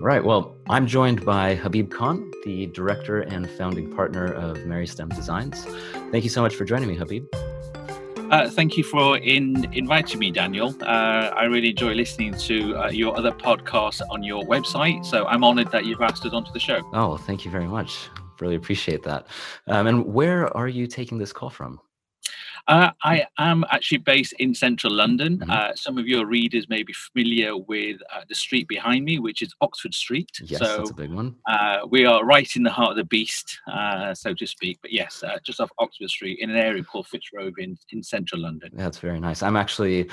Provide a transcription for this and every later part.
Right. Well, I'm joined by Habib Khan, the director and founding partner of Meristem Designs. Thank you so much for joining me, Habib. Uh, thank you for in, inviting me, Daniel. Uh, I really enjoy listening to uh, your other podcasts on your website. So I'm honored that you've asked us onto the show. Oh, thank you very much. Really appreciate that. Um, and where are you taking this call from? Uh, I am actually based in central London. Mm-hmm. Uh, some of your readers may be familiar with uh, the street behind me, which is Oxford Street. Yes, so, that's a big one. Uh, we are right in the heart of the beast, uh, so to speak. But yes, uh, just off Oxford Street in an area called Fitzrovia in, in central London. That's very nice. I'm actually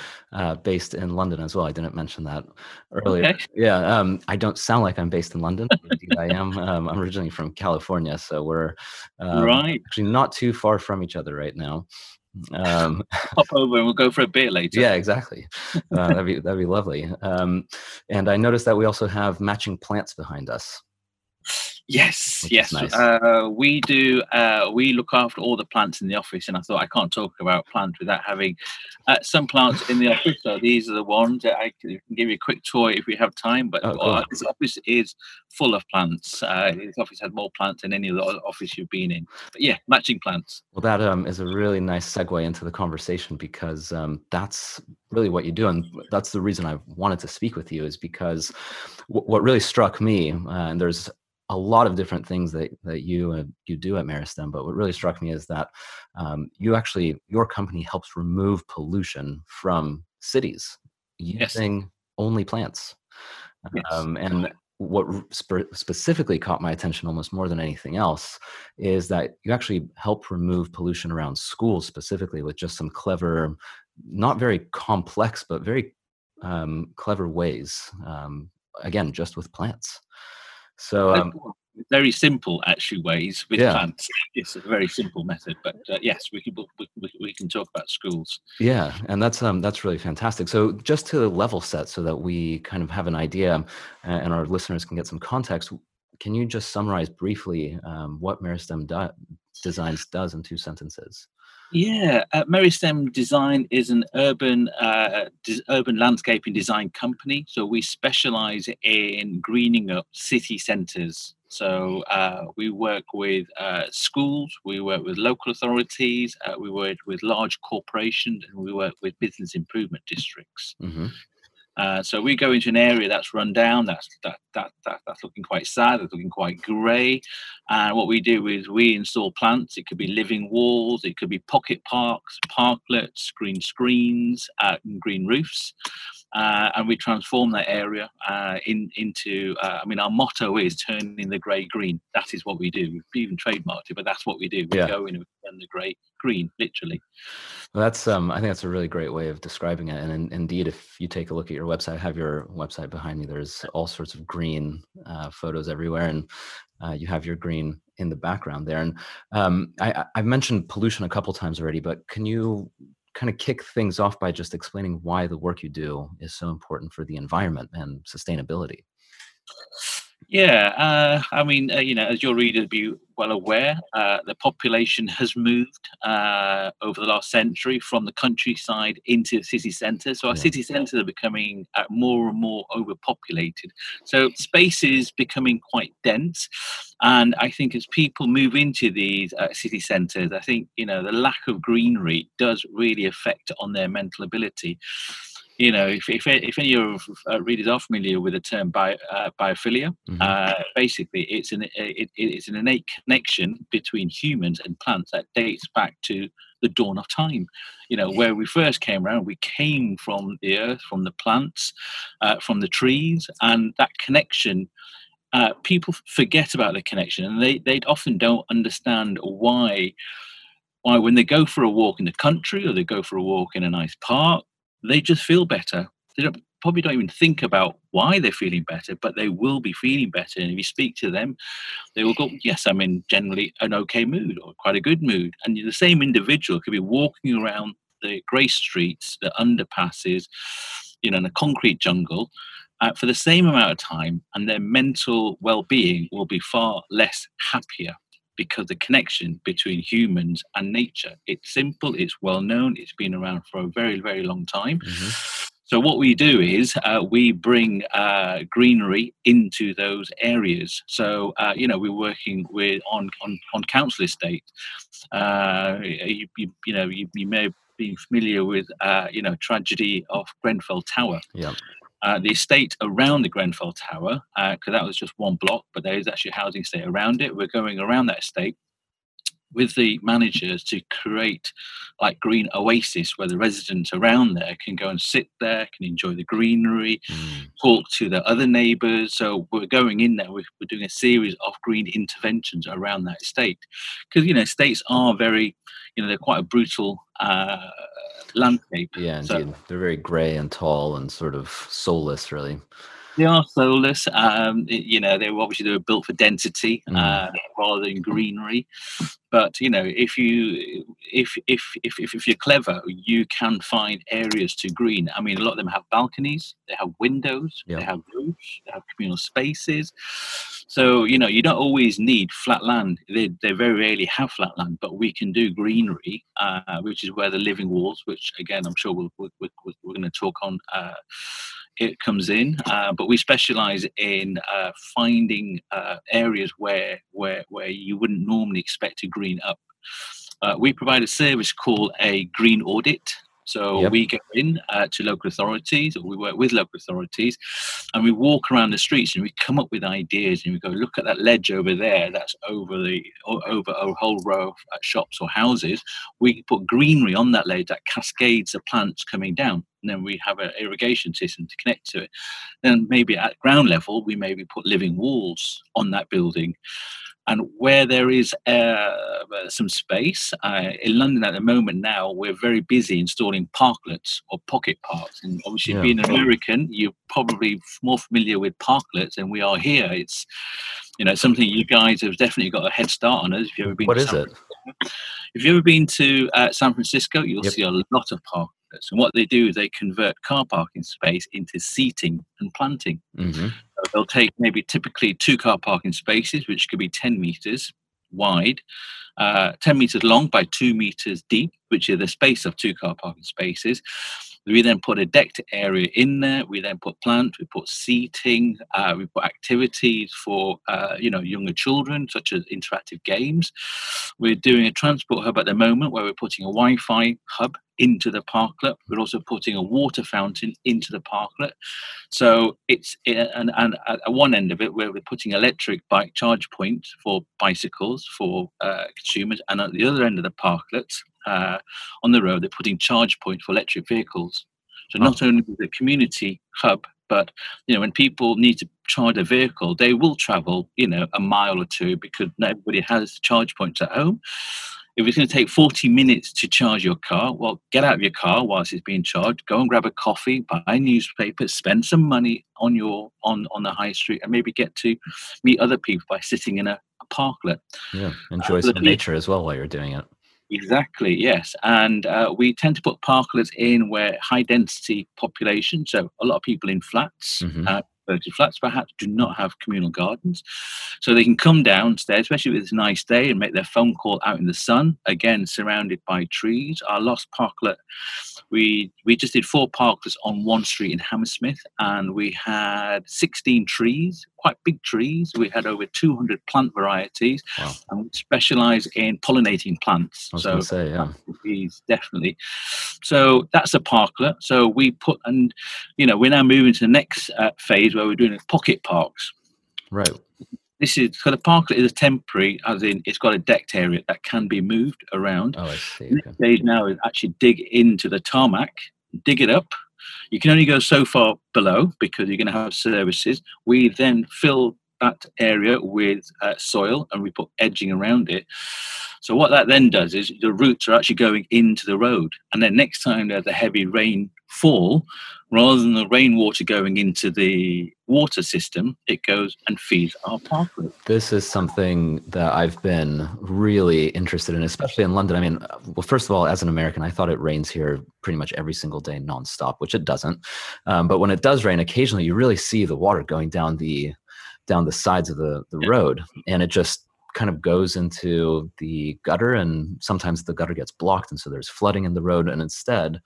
based in London as well. I didn't mention that earlier. Okay. Yeah, um, I don't sound like I'm based in London. Indeed, I am. Um, I'm originally from California, so we're um, right. actually not too far from each other right now. Um, Pop over and we'll go for a beer later. Yeah, exactly. Uh, that'd be that'd be lovely. Um, and I noticed that we also have matching plants behind us. Yes, yes. Nice. Uh, we do. Uh, we look after all the plants in the office, and I thought I can't talk about plants without having uh, some plants in the office. So these are the ones that I can give you a quick tour if we have time. But oh, cool. Uh, this office is full of plants. Uh, this office has more plants than any other office you've been in. But yeah, matching plants. Well, that um, is a really nice segue into the conversation because um, that's really what you do, and that's the reason I wanted to speak with you is because w- what really struck me, uh, and there's a lot of different things that that you uh, you do at Meristem. but what really struck me is that um, you actually your company helps remove pollution from cities using yes. only plants. Yes. Um, and what spe- specifically caught my attention almost more than anything else is that you actually help remove pollution around schools specifically with just some clever, not very complex, but very um, clever ways. Um, again, just with plants. So um, very simple, actually, ways with yeah. plants. It's a very simple method, but uh, yes, we can we, we, can talk about schools. Yeah, and that's um that's really fantastic. So just to level set, so that we kind of have an idea, and our listeners can get some context. Can you just summarize briefly um, what Meristem do- Designs does in two sentences? Yeah, uh, Meristem Design is an urban uh, des- urban landscaping design company. So we specialize in greening up city centres. So uh, we work with uh, schools, we work with local authorities, uh, we work with large corporations, and we work with business improvement districts. Mm-hmm. Uh, so we go into an area that's run down, that's that, that that that's looking quite sad, that's looking quite grey. And what we do is we install plants. It could be living walls, it could be pocket parks, parklets, green screens, uh, green roofs. Uh, and we transform that area uh, in, into. Uh, I mean, our motto is turning the grey green. That is what we do. We've even trademarked it, but that's what we do. We yeah. go in and turn the grey green, literally. Well, that's. Um, I think that's a really great way of describing it. And in, indeed, if you take a look at your website, I have your website behind me. There's all sorts of green uh, photos everywhere, and uh, you have your green in the background there. And um, I, I've mentioned pollution a couple times already, but can you kind of kick things off by just explaining why the work you do is so important for the environment and sustainability. Yeah, uh, I mean, uh, you know, as your readers be well aware, uh, the population has moved uh, over the last century from the countryside into city centres. So our yeah. city centres are becoming uh, more and more overpopulated. So space is becoming quite dense, and I think as people move into these uh, city centres, I think you know the lack of greenery does really affect on their mental ability you know, if, if, if any of your readers are familiar with the term bio, uh, biophilia, mm-hmm. uh, basically it's an it, it's an innate connection between humans and plants that dates back to the dawn of time. You know, where we first came around, we came from the earth, from the plants, uh, from the trees, and that connection. Uh, people forget about the connection, and they they often don't understand why why when they go for a walk in the country or they go for a walk in a nice park they just feel better. They don't, probably don't even think about why they're feeling better, but they will be feeling better. And if you speak to them, they will go, Yes, I'm in generally an okay mood or quite a good mood. And the same individual could be walking around the grey streets, the underpasses, you know, in a concrete jungle. Uh, for the same amount of time, and their mental well-being will be far less happier because the connection between humans and nature it's simple it's well known it's been around for a very very long time mm-hmm. So what we do is uh, we bring uh, greenery into those areas. So uh, you know we're working with on on, on council estates. Uh, you, you, you, know you, you may be familiar with uh, you know tragedy of Grenfell Tower. Yeah. Uh, the estate around the Grenfell Tower, because that was just one block, but there is actually a housing estate around it. We're going around that estate with the managers to create like green oasis where the residents around there can go and sit there can enjoy the greenery mm. talk to the other neighbors so we're going in there we're, we're doing a series of green interventions around that estate because you know estates are very you know they're quite a brutal uh, landscape. Yeah indeed. So, they're very gray and tall and sort of soulless really they are soulless. Um, you know, they were obviously they were built for density mm. uh, rather than greenery. But you know, if you if, if if if if you're clever, you can find areas to green. I mean, a lot of them have balconies, they have windows, they have roofs, they have communal spaces. So you know, you don't always need flat land. They they very rarely have flat land, but we can do greenery, uh, which is where the living walls, which again I'm sure we'll, we're, we're, we're going to talk on. Uh, it comes in, uh, but we specialize in uh, finding uh, areas where, where, where you wouldn't normally expect to green up. Uh, we provide a service called a green audit. So yep. we go in uh, to local authorities, or we work with local authorities, and we walk around the streets and we come up with ideas, and we go look at that ledge over there. That's over the over a whole row of uh, shops or houses. We put greenery on that ledge that cascades the plants coming down and then we have an irrigation system to connect to it. Then maybe at ground level, we maybe put living walls on that building. And where there is uh, some space, uh, in London at the moment now, we're very busy installing parklets or pocket parks. And obviously, yeah. being an American, you're probably more familiar with parklets than we are here. It's you know something you guys have definitely got a head start on us. If you've ever been, what is it? If you've ever been to uh, San Francisco, you'll yep. see a lot of parklets. and what they do is they convert car parking space into seating and planting. Mm-hmm. They'll take maybe typically two car parking spaces, which could be 10 meters wide, uh, 10 meters long by two meters deep, which is the space of two car parking spaces. We then put a decked area in there. We then put plants. We put seating. Uh, we put activities for uh, you know younger children, such as interactive games. We're doing a transport hub at the moment where we're putting a Wi-Fi hub into the parklet. We're also putting a water fountain into the parklet. So it's and, and at one end of it, where we're putting electric bike charge points for bicycles for uh, consumers, and at the other end of the parklet, uh, on the road, they're putting charge points for electric vehicles. So not only the community hub, but you know when people need to charge a vehicle, they will travel you know a mile or two because not everybody has charge points at home. If it's going to take 40 minutes to charge your car, well, get out of your car whilst it's being charged. Go and grab a coffee, buy a newspaper, spend some money on your on on the high street, and maybe get to meet other people by sitting in a, a parklet. Yeah, enjoy uh, some nature as well while you're doing it. Exactly, yes. And uh, we tend to put parklets in where high density population, so a lot of people in flats, mm-hmm. uh, flats perhaps do not have communal gardens. So they can come downstairs, especially if it's a nice day, and make their phone call out in the sun, again, surrounded by trees. Our lost parklet, we, we just did four parklets on one street in Hammersmith, and we had 16 trees, quite big trees. We had over 200 plant varieties, wow. and we specialize in pollinating plants. So, say, yeah. Trees, definitely. So that's a parklet. So we put, and, you know, we're now moving to the next uh, phase where we're doing pocket parks. Right. This is so the parklet is a temporary, as in it's got a decked area that can be moved around. Oh, I see. Okay. Next stage now is actually dig into the tarmac, dig it up. You can only go so far below because you're going to have services. We then fill that area with uh, soil and we put edging around it. So what that then does is the roots are actually going into the road, and then next time there's a heavy rain fall, rather than the rainwater going into the water system, it goes and feeds our parklet. This is something that I've been really interested in, especially in London. I mean, well, first of all, as an American, I thought it rains here pretty much every single day nonstop, which it doesn't. Um, but when it does rain, occasionally you really see the water going down the down the sides of the, the road, and it just kind of goes into the gutter, and sometimes the gutter gets blocked, and so there's flooding in the road. And instead,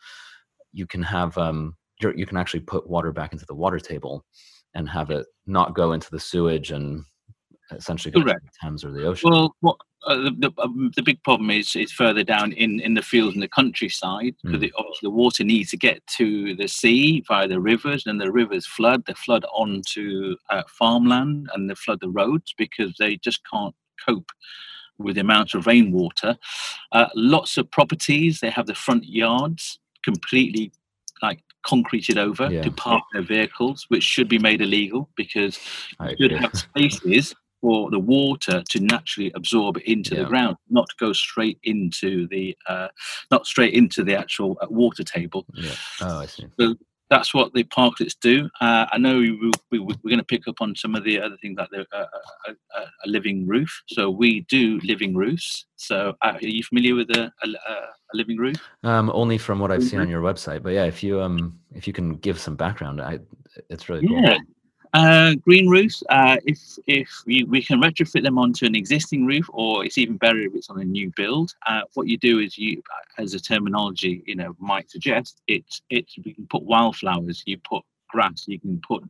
you can have um, you can actually put water back into the water table and have it not go into the sewage and essentially go Correct. to the Thames or the ocean. Well, what uh, the, the, um, the, big problem is is further down in, in the fields and the countryside because mm. obviously the water needs to get to the sea via the rivers and the rivers flood they flood onto uh, farmland and they flood the roads because they just can't cope with the amount of rainwater uh, lots of properties they have the front yards completely like concreted over yeah. to park their vehicles which should be made illegal because you should have spaces for the water to naturally absorb into yeah. the ground, not go straight into the uh, not straight into the actual uh, water table. Yeah. Oh, I see. So that's what the parklets do. Uh, I know we, we, we're going to pick up on some of the other things like the, uh, a, uh, uh, a, living roof. So we do living roofs. So are you familiar with a, a, a living roof? Um, only from what I've seen on your website. But yeah, if you um if you can give some background, I it's really cool. Yeah. Uh, green roofs, uh, if if we, we can retrofit them onto an existing roof, or it's even better if it's on a new build. Uh, what you do is you, as a terminology, you know, might suggest, it's it's we can put wildflowers, you put grass, you can put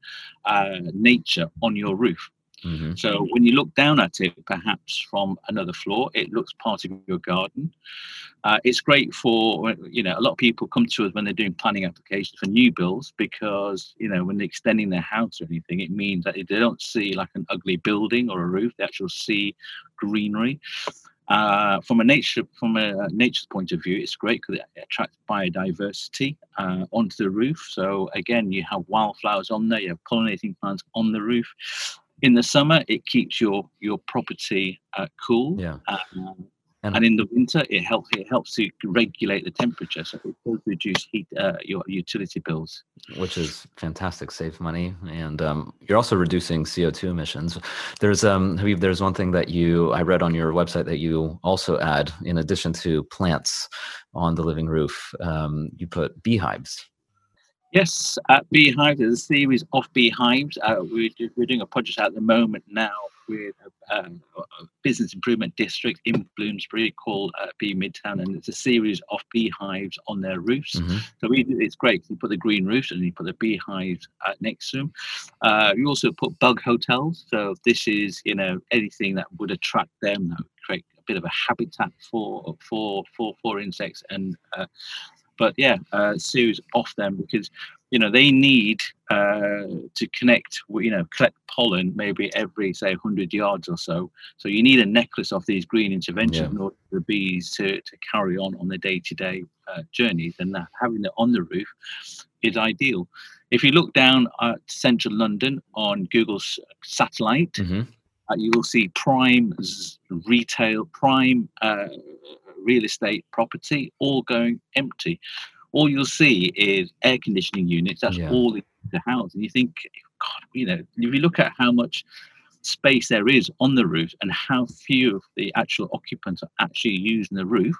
uh, nature on your roof. Mm-hmm. So when you look down at it, perhaps from another floor, it looks part of your garden. Uh, it's great for you know a lot of people come to us when they're doing planning applications for new builds because you know when they're extending their house or anything, it means that they don't see like an ugly building or a roof; they actually see greenery. Uh, from a nature from a nature's point of view, it's great because it attracts biodiversity uh, onto the roof. So again, you have wildflowers on there, you have pollinating plants on the roof in the summer it keeps your your property uh, cool. Yeah. Um, and, and, in the winter it helps it helps to regulate the temperature so it does reduce heat uh, your utility bills. Which is fantastic save money and um, you're also reducing co2 emissions. There's um Habib, there's one thing that you i read on your website that you also add in addition to plants on the living roof um, you put beehives Yes, at Beehive, there's a series of beehives. Uh, we're, we're doing a project at the moment now with a, um, a business improvement district in Bloomsbury called uh, Bee Midtown, and it's a series of beehives on their roofs. Mm-hmm. So we, it's great. You put the green roofs and you put the beehives uh, next to them. Uh, you also put bug hotels. So this is you know anything that would attract them, that would create a bit of a habitat for for for for insects and uh, but yeah, uh, series off them because you know they need uh, to connect. You know, collect pollen maybe every say 100 yards or so. So you need a necklace of these green interventions yeah. in order for the bees to to carry on on their day-to-day uh, journeys, and that having it on the roof is ideal. If you look down at central London on Google's satellite. Mm-hmm. Uh, you will see prime retail, prime uh, real estate property all going empty. All you'll see is air conditioning units. That's yeah. all in the house. And you think, God, you know, if you look at how much space there is on the roof and how few of the actual occupants are actually using the roof,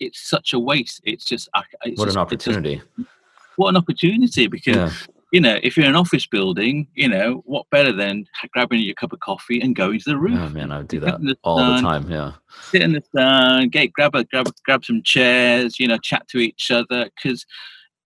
it's such a waste. It's just it's what just, an opportunity. Just, what an opportunity because yeah you know, if you're in an office building, you know, what better than grabbing your cup of coffee and going to the roof? Oh man, I would do that the all sun, the time. Yeah, sit in the sun, get grab a grab grab some chairs, you know, chat to each other because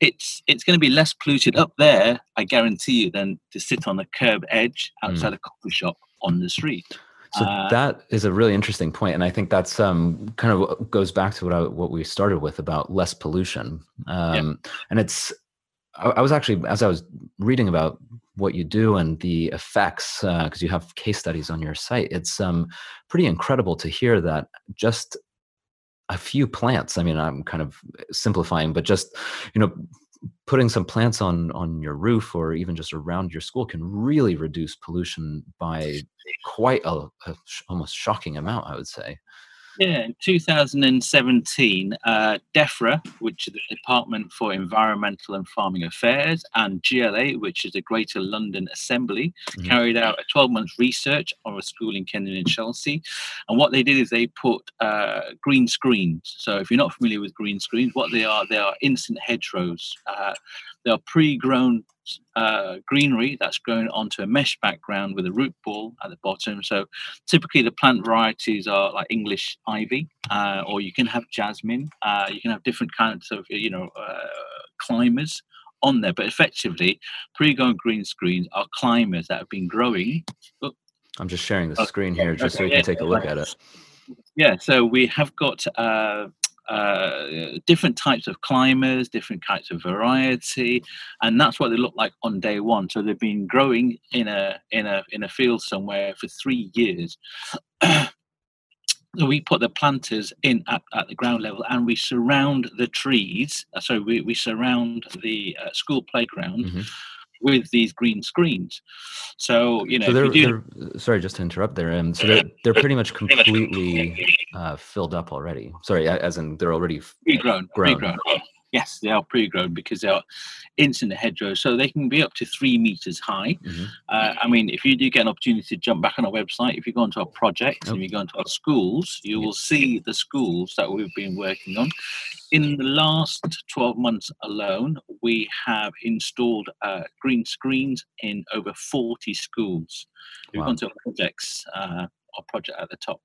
it's it's going to be less polluted up there, I guarantee you, than to sit on the curb edge outside mm. a coffee shop on the street. So uh, that is a really interesting point, and I think that's um, kind of goes back to what I, what we started with about less pollution. Um, yeah. And it's I, was actually as I was reading about what you do and the effects because uh, you have case studies on your site. It's um, pretty incredible to hear that just a few plants. I mean, I'm kind of simplifying, but just you know putting some plants on on your roof or even just around your school can really reduce pollution by quite a, a almost shocking amount i would say yeah, in 2017, uh, DEFRA, which is the Department for Environmental and Farming Affairs, and GLA, which is the Greater London Assembly, mm-hmm. carried out a 12 month research on a school in Kensington and Chelsea. And what they did is they put uh, green screens. So if you're not familiar with green screens, what they are, they are instant hedgerows. Uh, they are pre grown uh, greenery that's grown onto a mesh background with a root ball at the bottom. So typically the plant varieties are like English ivy, uh, or you can have jasmine. Uh, you can have different kinds of you know uh, climbers on there. But effectively, pre-grown green screens are climbers that have been growing. Oh. I'm just sharing the screen here just so you can take a look at it. Yeah, so we have got uh, uh, different types of climbers, different types of variety, and that's what they look like on day one. So they've been growing in a in a in a field somewhere for three years. we put the planters in at, at the ground level and we surround the trees. Uh, so we, we surround the uh, school playground. Mm-hmm with these green screens. So you know, so they're, do... they're, sorry, just to interrupt there. Um, so they're they're pretty much completely uh, filled up already. Sorry, as in they're already. Grown. Yes, they are pre-grown because they are in the hedgerow, so they can be up to three meters high. Mm-hmm. Uh, I mean, if you do get an opportunity to jump back on our website, if you go into our projects and you go into our schools, you will see the schools that we've been working on. In the last 12 months alone, we have installed uh, green screens in over 40 schools. We've wow. gone to our projects, uh, our project at the top.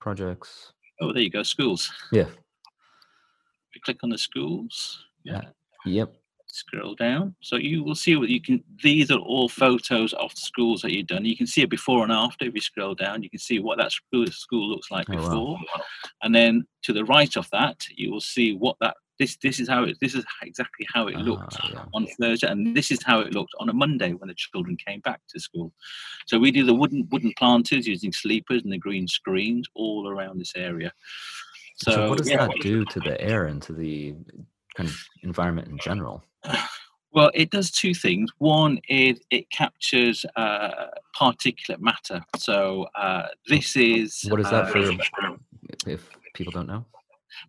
Projects. Oh, there you go, schools. Yeah you click on the schools, yeah, yep. Scroll down, so you will see what you can. These are all photos of the schools that you've done. You can see it before and after. If you scroll down, you can see what that school, school looks like oh, before, wow. and then to the right of that, you will see what that this this is how it this is exactly how it looked uh, yeah. on Thursday, and this is how it looked on a Monday when the children came back to school. So we do the wooden wooden planters using sleepers and the green screens all around this area. So, so what does yeah. that do to the air and to the kind of environment in general? Well, it does two things. One is it captures uh, particulate matter. So uh, this is what is that uh, for? If people don't know,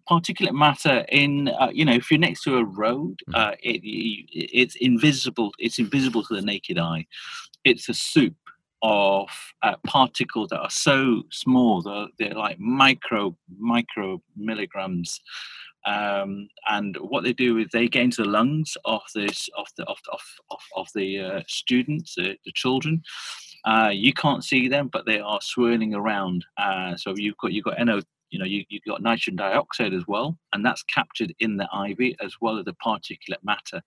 particulate matter in uh, you know if you're next to a road, mm. uh, it, it's invisible. It's invisible to the naked eye. It's a soup of uh, particles that are so small they're, they're like micro micro milligrams um, and what they do is they get into the lungs of this of the of of of, of the uh, students uh, the children. Uh, you can't see them but they are swirling around. Uh, so you've got you've got NO you know, you, you've got nitrogen dioxide as well, and that's captured in the ivy as well as the particulate matter.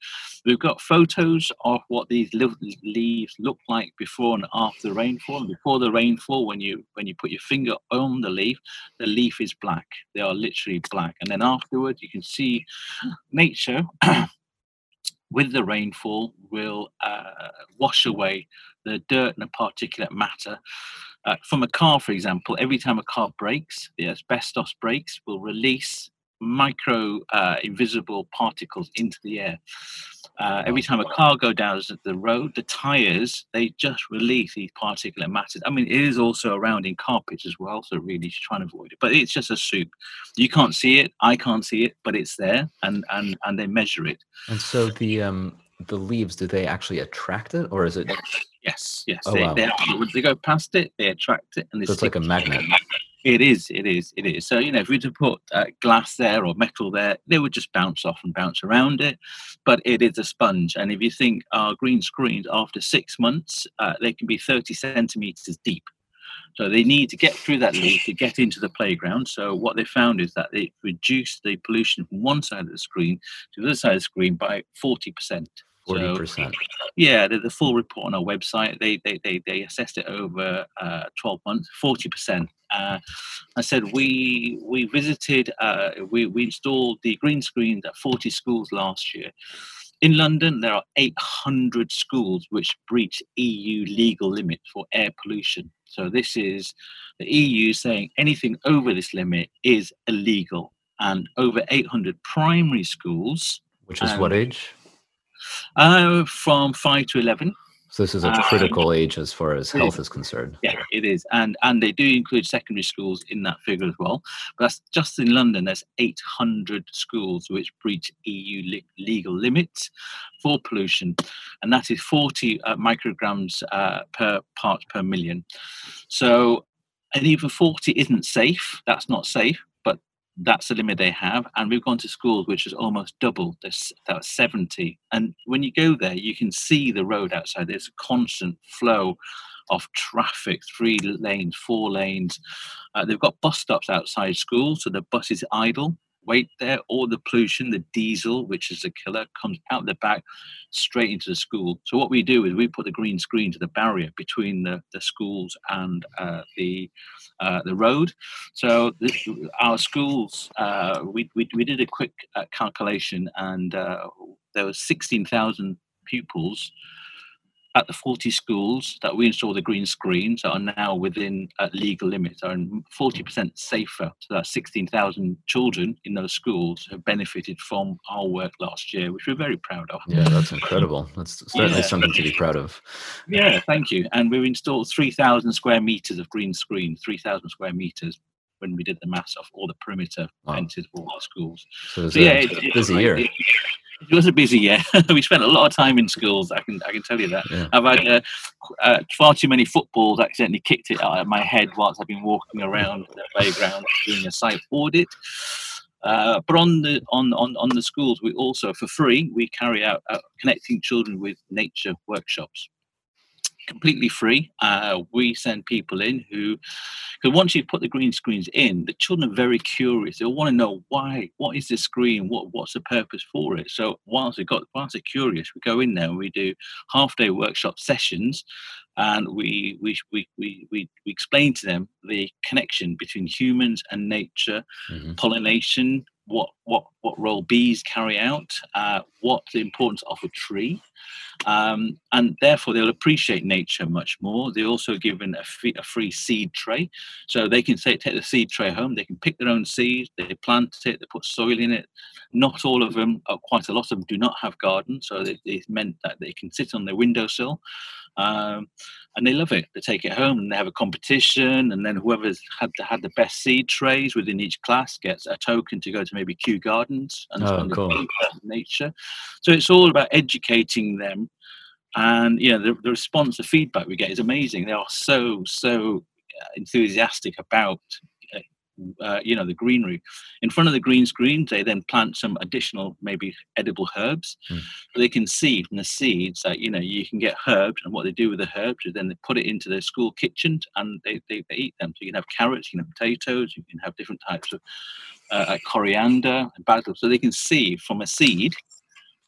We've got photos of what these leaves look like before and after the rainfall. And before the rainfall, when you when you put your finger on the leaf, the leaf is black. They are literally black. And then afterwards, you can see nature with the rainfall will uh, wash away the dirt and the particulate matter uh, from a car, for example, every time a car brakes, the asbestos brakes will release micro uh, invisible particles into the air. Uh, every time a car goes down the road, the tires they just release these particulate matters. I mean, it is also around in carpets as well, so really trying to avoid it. But it's just a soup. You can't see it, I can't see it, but it's there, and and and they measure it. And so the um the leaves, do they actually attract it, or is it? Yes, yes. Oh, they, wow. they, they go past it, they attract it, and they so it's like a magnet. It is, it is, it is. So you know, if we were to put uh, glass there or metal there, they would just bounce off and bounce around it. But it is a sponge, and if you think our green screens, after six months, uh, they can be thirty centimeters deep. So they need to get through that leaf to get into the playground. So what they found is that they reduced the pollution from one side of the screen to the other side of the screen by 40%. Forty percent. Yeah, the, the, full report on our website. They they they, they assessed it over uh, twelve months. Forty percent. Uh, I said we we visited. Uh, we we installed the green screens at forty schools last year. In London, there are 800 schools which breach EU legal limit for air pollution. So this is the EU saying anything over this limit is illegal, and over 800 primary schools. Which is what age? Uh, from five to eleven. So this is a critical um, age as far as health is concerned. Yeah, it is, and and they do include secondary schools in that figure as well. But that's just in London. There's 800 schools which breach EU li- legal limits for pollution, and that is 40 uh, micrograms uh, per part per million. So, and even 40 isn't safe. That's not safe that's the limit they have. And we've gone to schools which is almost double this, that 70. And when you go there, you can see the road outside. There's a constant flow of traffic, three lanes, four lanes. Uh, they've got bus stops outside schools, so the bus is idle. Weight there. All the pollution, the diesel, which is a killer, comes out the back straight into the school. So what we do is we put the green screen to the barrier between the, the schools and uh, the uh, the road. So this, our schools, uh, we, we, we did a quick uh, calculation, and uh, there was sixteen thousand pupils at the 40 schools that we install the green screens are now within uh, legal limits, are 40% safer. So that 16,000 children in those schools have benefited from our work last year, which we're very proud of. Yeah, that's incredible. That's certainly yeah. something to be proud of. Yeah, thank you. And we've installed 3,000 square meters of green screen, 3,000 square meters when we did the mass of all the perimeter wow. fences for all the schools. So, so yeah, it, busy year. It, it was a busy year. we spent a lot of time in schools. I can I can tell you that. Yeah. I've had uh, uh, far too many footballs accidentally kicked it out of my head whilst I've been walking around the playground doing a site audit. Uh, but on the on, on on the schools, we also for free we carry out uh, connecting children with nature workshops completely free. Uh, we send people in who, because once you put the green screens in, the children are very curious. They want to know why, what is the screen, what what's the purpose for it. So whilst they got whilst they're curious, we go in there and we do half day workshop sessions, and we we we we we, we explain to them the connection between humans and nature, mm-hmm. pollination, what what what role bees carry out, uh, what the importance of a tree, um, and therefore they'll appreciate nature much more. They're also given a free, a free seed tray, so they can say, take the seed tray home. They can pick their own seeds. They plant it. They put soil in it. Not all of them, uh, quite a lot of them, do not have gardens, so it meant that they can sit on their windowsill. Um, and they love it. They take it home and they have a competition, and then whoever's had the, had the best seed trays within each class gets a token to go to maybe Kew Gardens and oh, cool. nature. So it's all about educating them, and you know the, the response, the feedback we get is amazing. They are so so enthusiastic about uh, you know the greenery. In front of the green screens they then plant some additional maybe edible herbs. Mm. they can see from the seeds that you know you can get herbs and what they do with the herbs is then they put it into their school kitchens and they, they, they eat them. So you can have carrots you can have potatoes you can have different types of uh, like coriander and basil. So they can see from a seed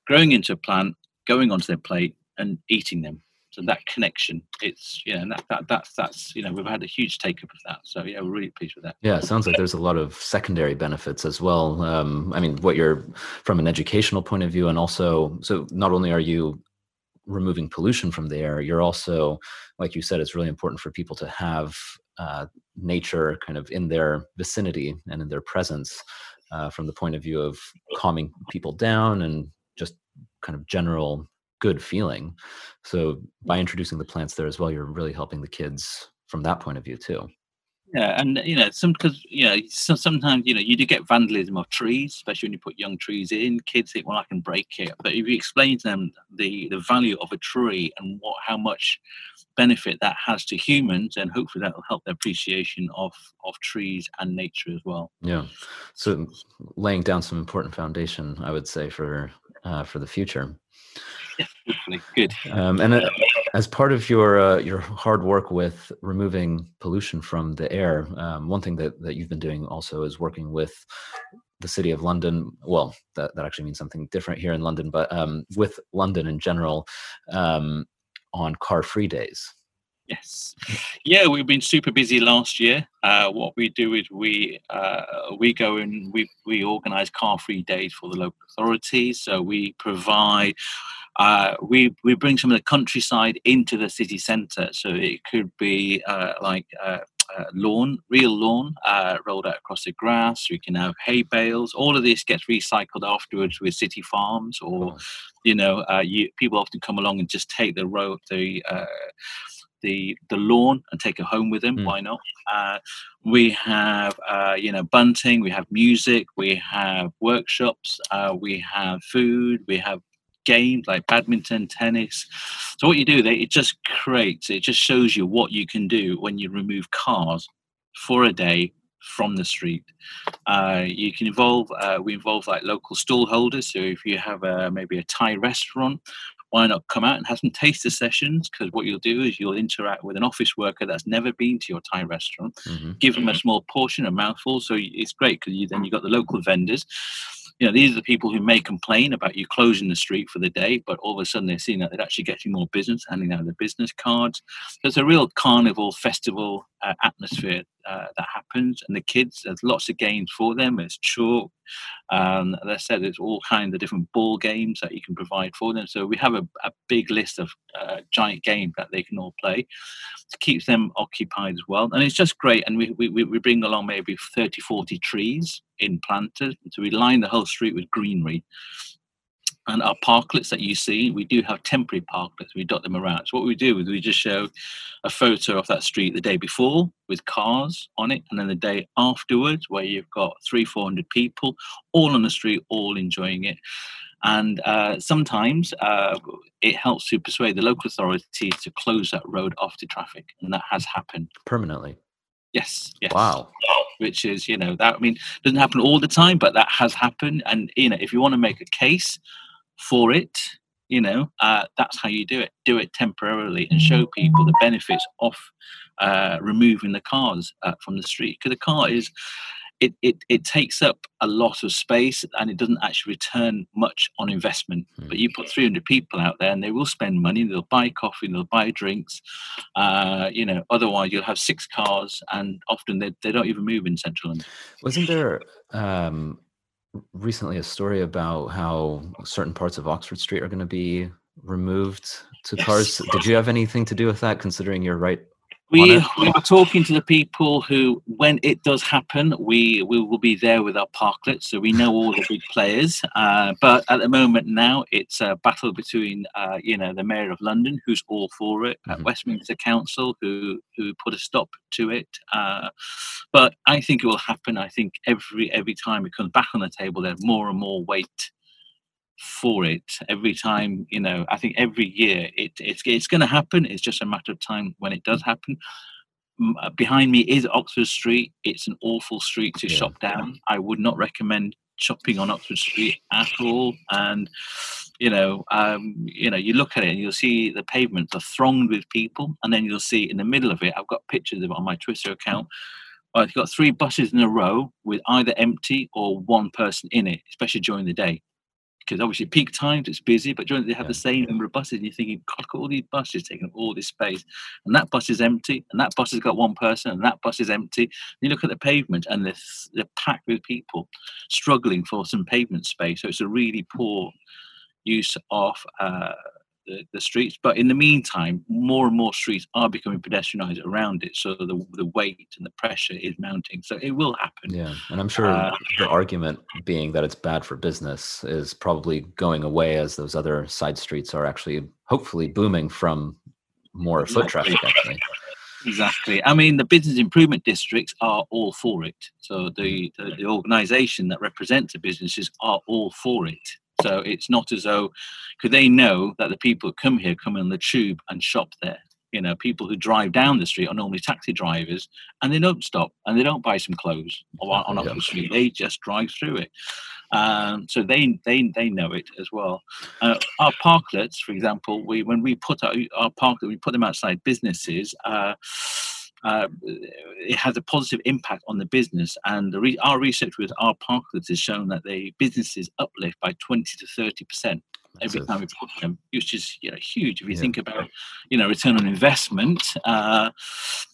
growing into a plant going onto their plate and eating them so that connection it's yeah and that, that that's that's you know we've had a huge take up of that. So yeah we're really pleased with that. Yeah it sounds like there's a lot of secondary benefits as well. Um, i mean what you're from an educational point of view and also so not only are you removing pollution from the air you're also like you said it's really important for people to have uh, nature kind of in their vicinity and in their presence uh, from the point of view of calming people down and just kind of general good feeling. So by introducing the plants there as well, you're really helping the kids from that point of view too. Yeah, and you know, some because you know, so sometimes you know you do get vandalism of trees, especially when you put young trees in. Kids think, "Well, I can break it," but if you explain to them the the value of a tree and what how much benefit that has to humans, and hopefully that will help their appreciation of of trees and nature as well. Yeah, so laying down some important foundation, I would say, for uh, for the future. Definitely good. Um, and uh, as part of your uh, your hard work with removing pollution from the air, um, one thing that, that you've been doing also is working with the city of London. Well, that, that actually means something different here in London, but um, with London in general um, on car free days. Yes, yeah, we've been super busy last year. Uh, what we do is we uh, we go and we we organise car free days for the local authorities. So we provide uh, we we bring some of the countryside into the city centre. So it could be uh, like uh, uh, lawn, real lawn, uh, rolled out across the grass. We can have hay bales. All of this gets recycled afterwards with city farms, or you know, uh, you, people often come along and just take the road, the the the lawn and take it home with them. Mm. Why not? Uh, we have uh, you know bunting, we have music, we have workshops, uh, we have food, we have games like badminton, tennis. So what you do, they it just creates, it just shows you what you can do when you remove cars for a day from the street. Uh, you can involve, uh, we involve like local stall holders. So if you have a, maybe a Thai restaurant, why not come out and have some taster sessions? Because what you'll do is you'll interact with an office worker that's never been to your Thai restaurant, mm-hmm. give them a small portion, a mouthful. So it's great because you, then you've got the local vendors you know, these are the people who may complain about you closing the street for the day, but all of a sudden they're seeing that they're actually getting more business, handing out their business cards. There's a real carnival festival uh, atmosphere uh, that happens, and the kids, there's lots of games for them. There's chalk, um, as I said, there's all kinds of different ball games that you can provide for them. So we have a, a big list of uh, giant games that they can all play to keep them occupied as well. And it's just great. And we, we, we bring along maybe 30, 40 trees in planted. So we line the whole street with greenery. And our parklets that you see, we do have temporary parklets. We dot them around. So what we do is we just show a photo of that street the day before with cars on it, and then the day afterwards where you've got three, four hundred people all on the street, all enjoying it. And uh, sometimes uh, it helps to persuade the local authorities to close that road off to traffic, and that has happened permanently. Yes. Yes. Wow. Which is, you know, that I mean, doesn't happen all the time, but that has happened. And you know, if you want to make a case for it, you know, uh, that's how you do it. Do it temporarily and show people the benefits of uh, removing the cars uh, from the street. Because the car is it, it, it takes up a lot of space and it doesn't actually return much on investment. Mm. But you put 300 people out there and they will spend money, they'll buy coffee, they'll buy drinks. Uh, you know, otherwise you'll have six cars and often they, they don't even move in central London. Wasn't there um, recently a story about how certain parts of Oxford Street are going to be removed to yes. cars? Did you have anything to do with that considering you're right we we were talking to the people who, when it does happen, we we will be there with our parklets, so we know all the big players. Uh, but at the moment now, it's a battle between uh, you know the mayor of London, who's all for it, mm-hmm. Westminster Council, who who put a stop to it. Uh, but I think it will happen. I think every every time it comes back on the table, there's more and more weight for it every time you know i think every year it, it's it's going to happen. It's just a matter of time when it does happen. Uh, behind me is oxford street. It's an awful street to yeah. shop down. I would not recommend shopping on oxford street at all. And you know um, you know you look at it and you'll see the pavements are thronged with people. And then you'll see in the middle of it i've got pictures of it on my twitter account. Uh, you've got three buses in a row with either empty or one person in it especially during the day because obviously peak times it's busy, but during they have yeah. the same number of buses, and you're thinking, God, look at all these buses taking up all this space, and that bus is empty, and that bus has got one person, and that bus is empty. And you look at the pavement, and they're, they're packed with people struggling for some pavement space. So it's a really poor use of uh, the, the streets. But in the meantime, more and more streets are becoming pedestrianised around it. So the, the weight and the pressure is mounting. So it will happen. Yeah. And I'm sure uh, the argument being that it's bad for business is probably going away as those other side streets are actually hopefully booming from more exactly. foot traffic, actually. Exactly. I mean, the business improvement districts are all for it. So the, the, the organisation that represents the businesses are all for it. So it's not as though, because they know that the people who come here come on the tube and shop there. You know, people who drive down the street are normally taxi drivers, and they don't stop and they don't buy some clothes on, on yeah. the street. They just drive through it. Um, so they they they know it as well. Uh, our parklets, for example, we when we put our, our parklet, we put them outside businesses. Uh, uh, it has a positive impact on the business. And the re- our research with our parklets has shown that the businesses uplift by 20 to 30 percent every time we put them, which is you know huge. If you yeah. think about you know return on investment, uh,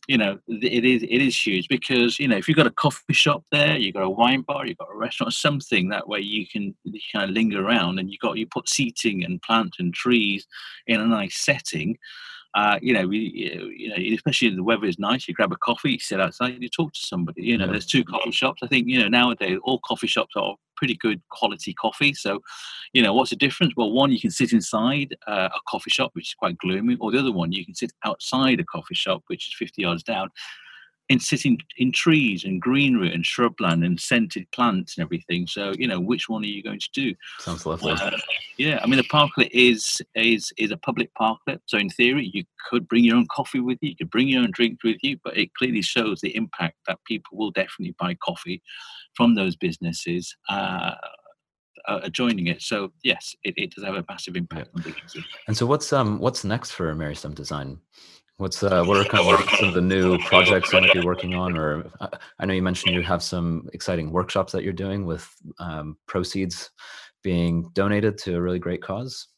you know it is it is huge because you know if you've got a coffee shop there, you've got a wine bar, you've got a restaurant, something that way you can you kind of linger around and you got you put seating and plant and trees in a nice setting uh, you know, we, you know, especially if the weather is nice, you grab a coffee, you sit outside, you talk to somebody. You know, yeah. there's two coffee shops. I think you know nowadays all coffee shops are pretty good quality coffee. So, you know, what's the difference? Well, one you can sit inside uh, a coffee shop, which is quite gloomy, or the other one you can sit outside a coffee shop, which is 50 yards down, in sitting in trees and greenery and shrubland and scented plants and everything. So you know, which one are you going to do? Sounds lovely. Uh, yeah, I mean, the parklet is is is a public parklet, so in theory, you could bring your own coffee with you, you could bring your own drinks with you, but it clearly shows the impact that people will definitely buy coffee from those businesses. Uh, uh, joining it. So yes, it, it does have a massive impact yeah. on businesses. And so what's um what's next for Meristem Design? What's uh, what are kind of some of the new projects you might be working on? Or uh, I know you mentioned you have some exciting workshops that you're doing with um, proceeds being donated to a really great cause.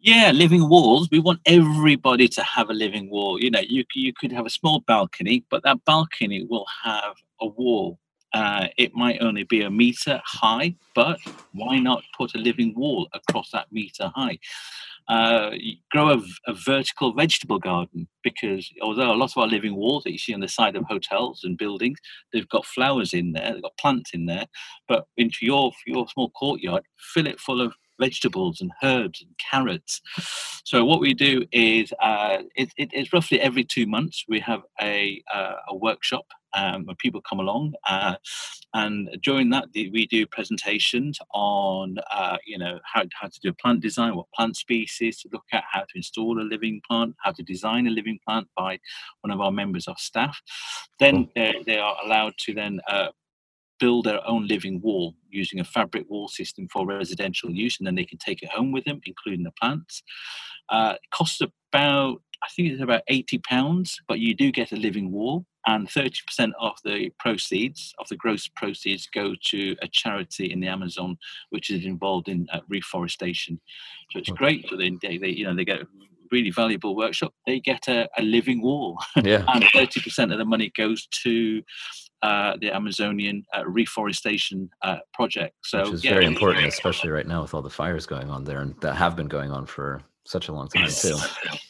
Yeah, living walls. We want everybody to have a living wall. You know, you you could have a small balcony, but that balcony will have a wall. Uh, it might only be a meter high, but why not put a living wall across that meter high? Uh, grow a, a, vertical vegetable garden because although a lot of our living walls that you see on the side of hotels and buildings, they've got flowers in there, they've got plants in there, but into your your small courtyard, fill it full of vegetables and herbs and carrots. So what we do is uh, it, it, it's roughly every two months we have a, uh, a workshop um, where people come along, uh, and during that we do presentations on uh, you know how, how to do a plant design, what plant species to look at, how to install a living plant, how to design a living plant by one of our members of staff. Then they, they are allowed to then uh, build their own living wall using a fabric wall system for residential use, and then they can take it home with them, including the plants. Uh, it costs about, I think it's about eighty pounds, but you do get a living wall, and thirty percent of the proceeds, of the gross proceeds, go to a charity in the Amazon, which is involved in uh, reforestation. So it's great for them. They, they, you know, they get a really valuable workshop, they get a, a living wall. Yeah. and 30% of the money goes to uh, the Amazonian uh, reforestation uh, project. So, Which is yeah, very important, especially right now with all the fires going on there and that have been going on for such a long time too.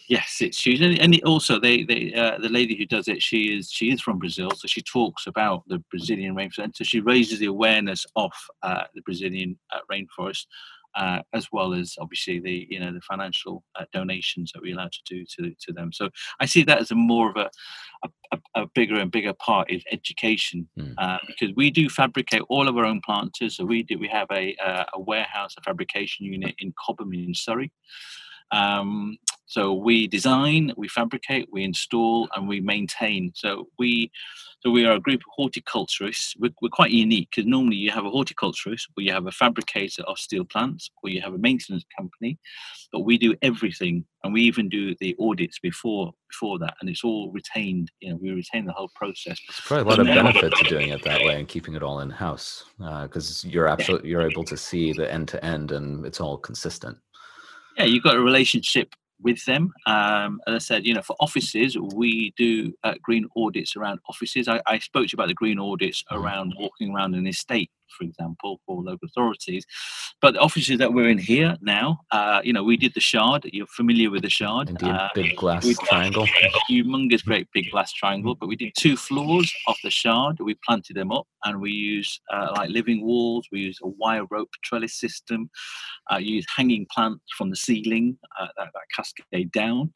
Yes, it's huge, and also they, they uh, the lady who does it, she is she is from Brazil, so she talks about the Brazilian rainforest, so she raises the awareness of uh, the Brazilian uh, rainforest uh, as well as obviously the you know the financial uh, donations that we're allowed to do to, to them. So I see that as a more of a a, a bigger and bigger part is education mm. uh, because we do fabricate all of our own planters. So we do we have a uh, a warehouse, a fabrication unit in Cobham in Surrey. Um, so we design, we fabricate, we install, and we maintain. So we so we are a group of horticulturists. We're, we're quite unique because normally you have a horticulturist, or you have a fabricator of steel plants, or you have a maintenance company. But we do everything, and we even do the audits before before that, and it's all retained. You know, we retain the whole process. There's probably a lot of benefit to doing it that way and keeping it all in house because uh, you're absolutely you're able to see the end to end, and it's all consistent yeah, you've got a relationship with them. Um, as I said, you know, for offices, we do uh, green audits around offices. I, I, spoke to you about the green audits mm. around walking around an estate for example, for local authorities. But the offices that we're in here now, uh, you know, we did the Shard. You're familiar with the Shard. Indeed, uh, big glass triangle. humongous, great big glass triangle. But we did two floors of the Shard. We planted them up and we use uh, like living walls. We use a wire rope trellis system. Uh, use hanging plants from the ceiling uh, that, that cascade down.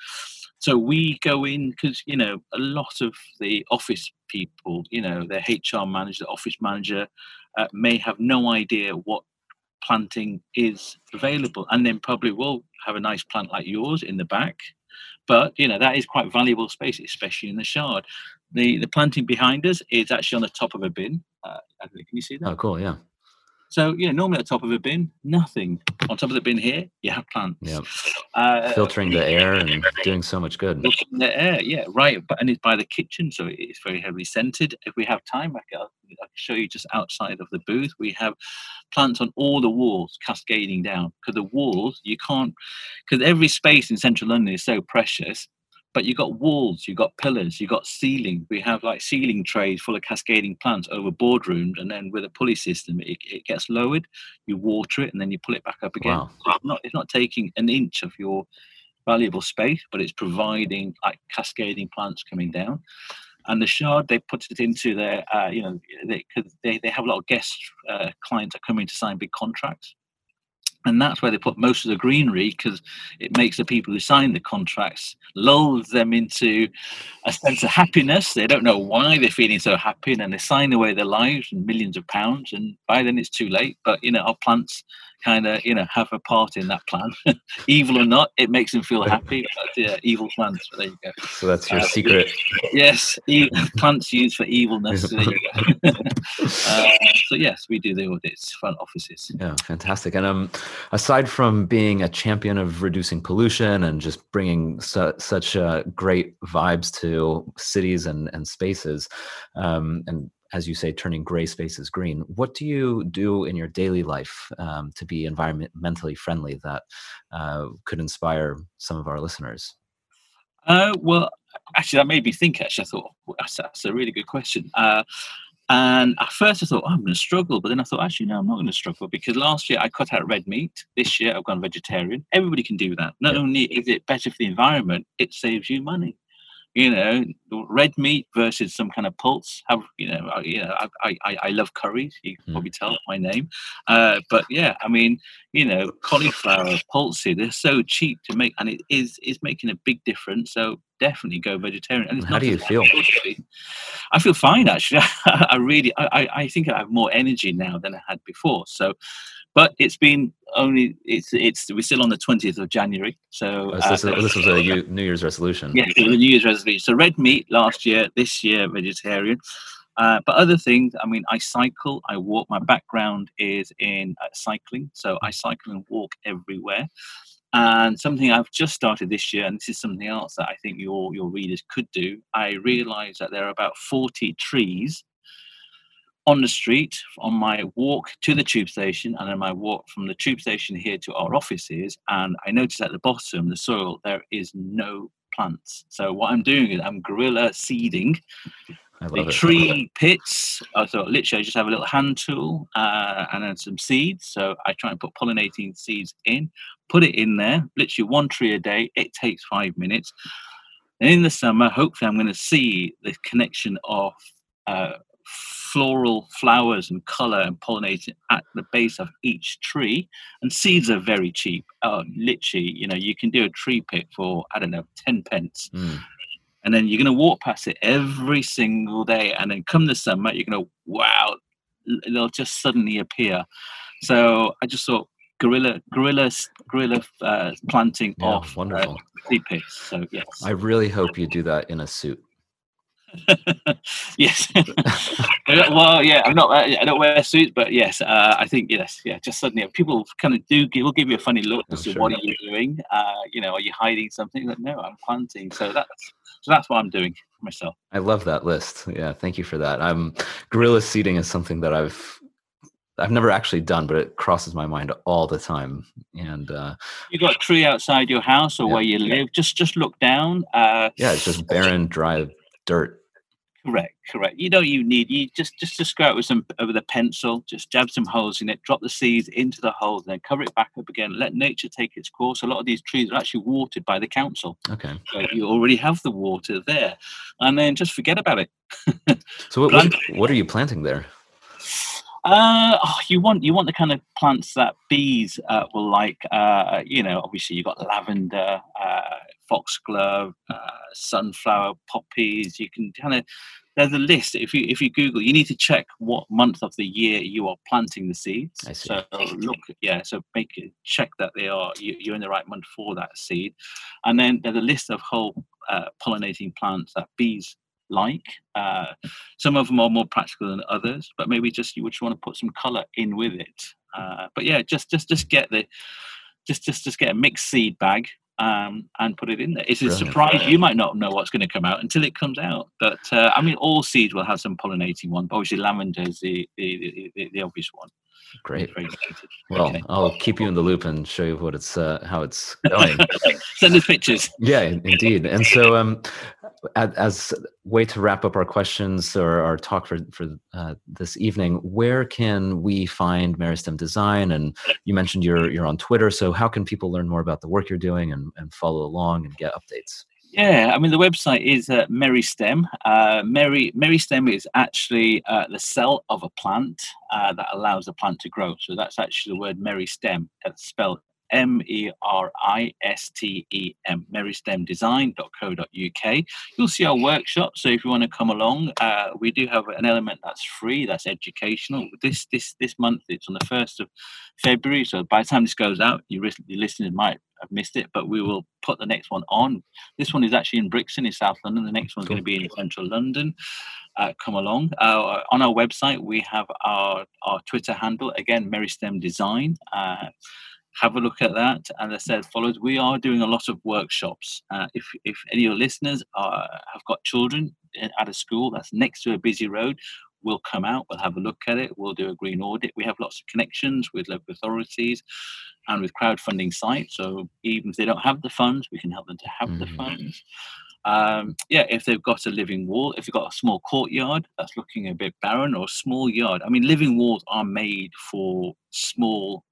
So we go in because you know a lot of the office people, you know, their HR manager, the office manager, uh, may have no idea what planting is available, and then probably will have a nice plant like yours in the back. But you know that is quite valuable space, especially in the shard. The the planting behind us is actually on the top of a bin. Uh, can you see that? Oh, cool! Yeah. So, you know, normally at the top of a bin, nothing. On top of the bin here, you have plants. Yeah. Uh, Filtering the air and doing so much good. Filtering the air, yeah, right. But and it's by the kitchen, so it's very heavily scented. If we have time, I can, I can show you just outside of the booth. We have plants on all the walls cascading down because the walls you can't because every space in central London is so precious but you've got walls, you've got pillars, you've got ceiling. We have like ceiling trays full of cascading plants over boardrooms, and then with a pulley system, it, it gets lowered. You water it, and then you pull it back up again. Wow. it's not it's not taking an inch of your valuable space, but it's providing like cascading plants coming down. And the shard, they put it into their, uh, you know, they, they, they have a lot of guest uh, clients that come in to sign big contracts and that's where they put most of the greenery because it makes the people who sign the contracts lulls them into a sense of happiness. They don't know why they're feeling so happy and then they sign away their lives and millions of pounds and by then it's too late. But you know our plants kind of you know have a part in that plan. evil or not, it makes them feel happy. But, yeah, evil plants. But there you go. So that's your uh, secret. Yes, e- plants used for evilness. So, uh, so yes, we do the audits, front offices. Yeah, fantastic. And um, aside from being a champion of reducing pollution and just bringing su- such uh, great vibes to cities and and spaces, um, and as you say, turning gray spaces green. What do you do in your daily life um, to be environmentally friendly that uh, could inspire some of our listeners? Uh, well, actually, that made me think. Actually, I thought well, that's, that's, a really good question. Uh, and at first, I thought oh, I'm going to struggle, but then I thought actually no, I'm not going to struggle because last year I cut out red meat. This year I've gone vegetarian. Everybody can do that. Not yeah. only is it better for the environment, it saves you money you know, red meat versus some kind of pulse. Have you know, I, you know, I, I, I love curries. You can probably mm. tell my name. Uh, but yeah, I mean, you know, cauliflower, pulsey, they're so cheap to make, and it is is making a big difference. So definitely go vegetarian. And how do you feel? I feel fine actually. I really, I, I think I have more energy now than I had before. So but it's been only it's it's we're still on the 20th of January. So, oh, so this, uh, this, was a New Year's resolution. Yeah, it was a New Year's resolution. So red meat last year, this year vegetarian. Uh, but other things, I mean, I cycle, I walk. My background is in uh, cycling, so I cycle and walk everywhere. And something I've just started this year, and this is something else that I think your your readers could do. I realise that there are about 40 trees on the street on my walk to the tube station and then my walk from the tube station here to our offices and i noticed at the bottom the soil there is no plants. So what i'm doing is i'm guerrilla seeding the tree pits. Uh, so literally i just have a little hand tool uh, and then some seeds. So i try and put pollinating seeds in put it in there literally one tree a day. It takes five minutes. And in the summer hopefully i'm going to see the connection of uh, floral flowers and color and pollinate at the base of each tree. And seeds are very cheap. Oh, literally, you know, you can do a tree pit for, I don't know, 10 pence. Mm. And then you're going to walk past it every single day. And then come the summer, you're going to, wow, they'll just suddenly appear. So I just thought, gorilla guerrilla gorilla uh, planting yeah, off wonderful uh, pits. So yes, I really hope you do that in a suit. yes. well, yeah, I'm not. I don't wear suits, but yes, uh, I think yes, yeah. Just suddenly, people kind of do give, will give you a funny look to sure. what are you doing. Uh, you know, are you hiding something? Like, no, I'm planting. So that's so that's what I'm doing myself. I love that list. Yeah, thank you for that. I'm guerrilla seeding is something that I've I've never actually done, but it crosses my mind all the time. And uh, you got a tree outside your house or yeah. where you live. Just just look down. Uh, yeah, it's just barren, dry dirt Correct, correct. You know, you need you just just just go out with some uh, with a pencil, just jab some holes in it, drop the seeds into the holes, and then cover it back up again. Let nature take its course. A lot of these trees are actually watered by the council. Okay, so you already have the water there, and then just forget about it. so what, what, what are you planting there? Uh, oh, you want you want the kind of plants that bees uh, will like. Uh, you know, obviously you've got lavender, uh, foxglove, uh, sunflower, poppies. You can kind of there's a list. If you if you Google, you need to check what month of the year you are planting the seeds. So look, yeah. So make it, check that they are you, are in the right month for that seed, and then there's a list of whole uh, pollinating plants that bees like. Uh, some of them are more practical than others, but maybe just you would just want to put some color in with it. Uh, but yeah, just just just get the just just just get a mixed seed bag um, and put it in there. It's a Brilliant. surprise. You might not know what's going to come out until it comes out. But uh, I mean, all seeds will have some pollinating one. But obviously, lavender is the, the, the, the obvious one. Great. Well, okay. I'll keep you in the loop and show you what it's uh, how it's going. Send us pictures. Yeah, indeed. And so, um, as, way to wrap up our questions or our talk for for uh, this evening, where can we find Meristem Design? And you mentioned you're you're on Twitter, so how can people learn more about the work you're doing and, and follow along and get updates? Yeah, I mean the website is uh, Meristem. Uh, Mary Meristem is actually uh, the cell of a plant uh, that allows the plant to grow. So that's actually the word Meristem. That's spelled M E R I S T E M, meristemdesign.co.uk. You'll see our workshop. So if you want to come along, uh, we do have an element that's free, that's educational. This this this month, it's on the 1st of February. So by the time this goes out, you, you listeners might have missed it, but we will put the next one on. This one is actually in Brixton in South London. The next one's cool. going to be in central London. Uh, come along. Uh, on our website, we have our, our Twitter handle, again, Meristem Design. Uh, have a look at that. And as I said, follows, we are doing a lot of workshops. Uh, if, if any of your listeners are, have got children at a school that's next to a busy road, we'll come out, we'll have a look at it, we'll do a green audit. We have lots of connections with local authorities and with crowdfunding sites. So even if they don't have the funds, we can help them to have mm-hmm. the funds. Um, yeah, if they've got a living wall, if you've got a small courtyard that's looking a bit barren or a small yard. I mean, living walls are made for small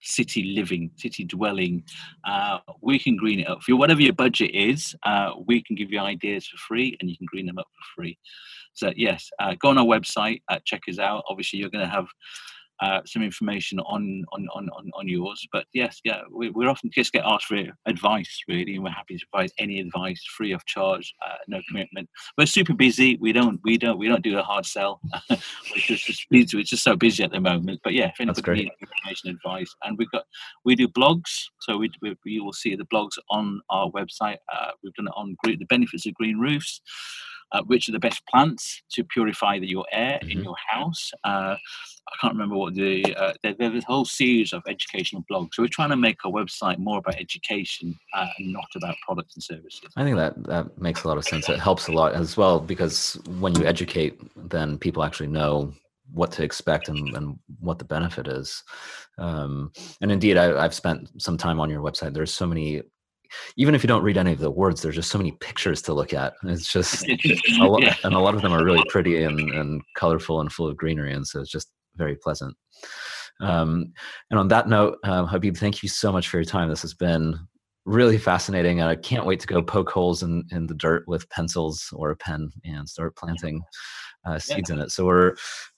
city living, city dwelling. Uh, we can green it up for you. Whatever your budget is, uh, we can give you ideas for free and you can green them up for free. So, yes, uh, go on our website, uh, check us out. Obviously, you're going to have uh, some information on, on on on on yours. But yes, yeah, we, we often just get asked for advice, really, and we're happy to provide any advice free of charge, uh, no commitment. We're super busy. We don't we don't we don't do a hard sell. we're just, just we're just so busy at the moment. But yeah, if anybody needs information, advice, and we've got we do blogs, so we, we you will see the blogs on our website. Uh, we've done it on green, the benefits of green roofs. Uh, which are the best plants to purify the, your air mm-hmm. in your house. Uh, I can't remember what the uh, there, there's a whole series of educational blogs. So we're trying to make our website more about education uh, and not about products and services. I think that that makes a lot of sense. It helps a lot as well because when you educate, then people actually know what to expect and, and what the benefit is. Um, and indeed, I, I've spent some time on your website. There's so many even if you don't read any of the words, there's just so many pictures to look at. It's just, a lot, yeah. and a lot of them are really pretty and, and colorful and full of greenery. And so it's just very pleasant. Um, and on that note, um, Habib, thank you so much for your time. This has been really fascinating, and I can't wait to go poke holes in, in the dirt with pencils or a pen and start planting uh, seeds yeah. in it. So we're,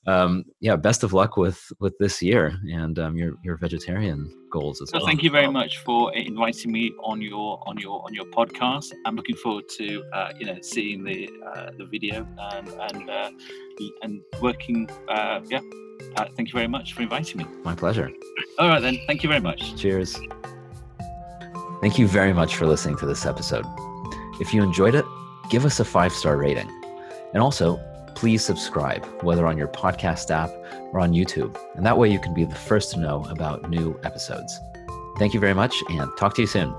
um, yeah, best of luck with with this year and um, your your vegetarian goals as well. well. Thank you very much for inviting me on your on your on your podcast. I'm looking forward to uh, you know seeing the uh, the video and and uh, and working. Uh, yeah uh, thank you very much for inviting me. My pleasure. All right, then. Thank you very much. Cheers. Thank you very much for listening to this episode. If you enjoyed it, give us a five star rating. And also, please subscribe, whether on your podcast app or on YouTube. And that way you can be the first to know about new episodes. Thank you very much and talk to you soon.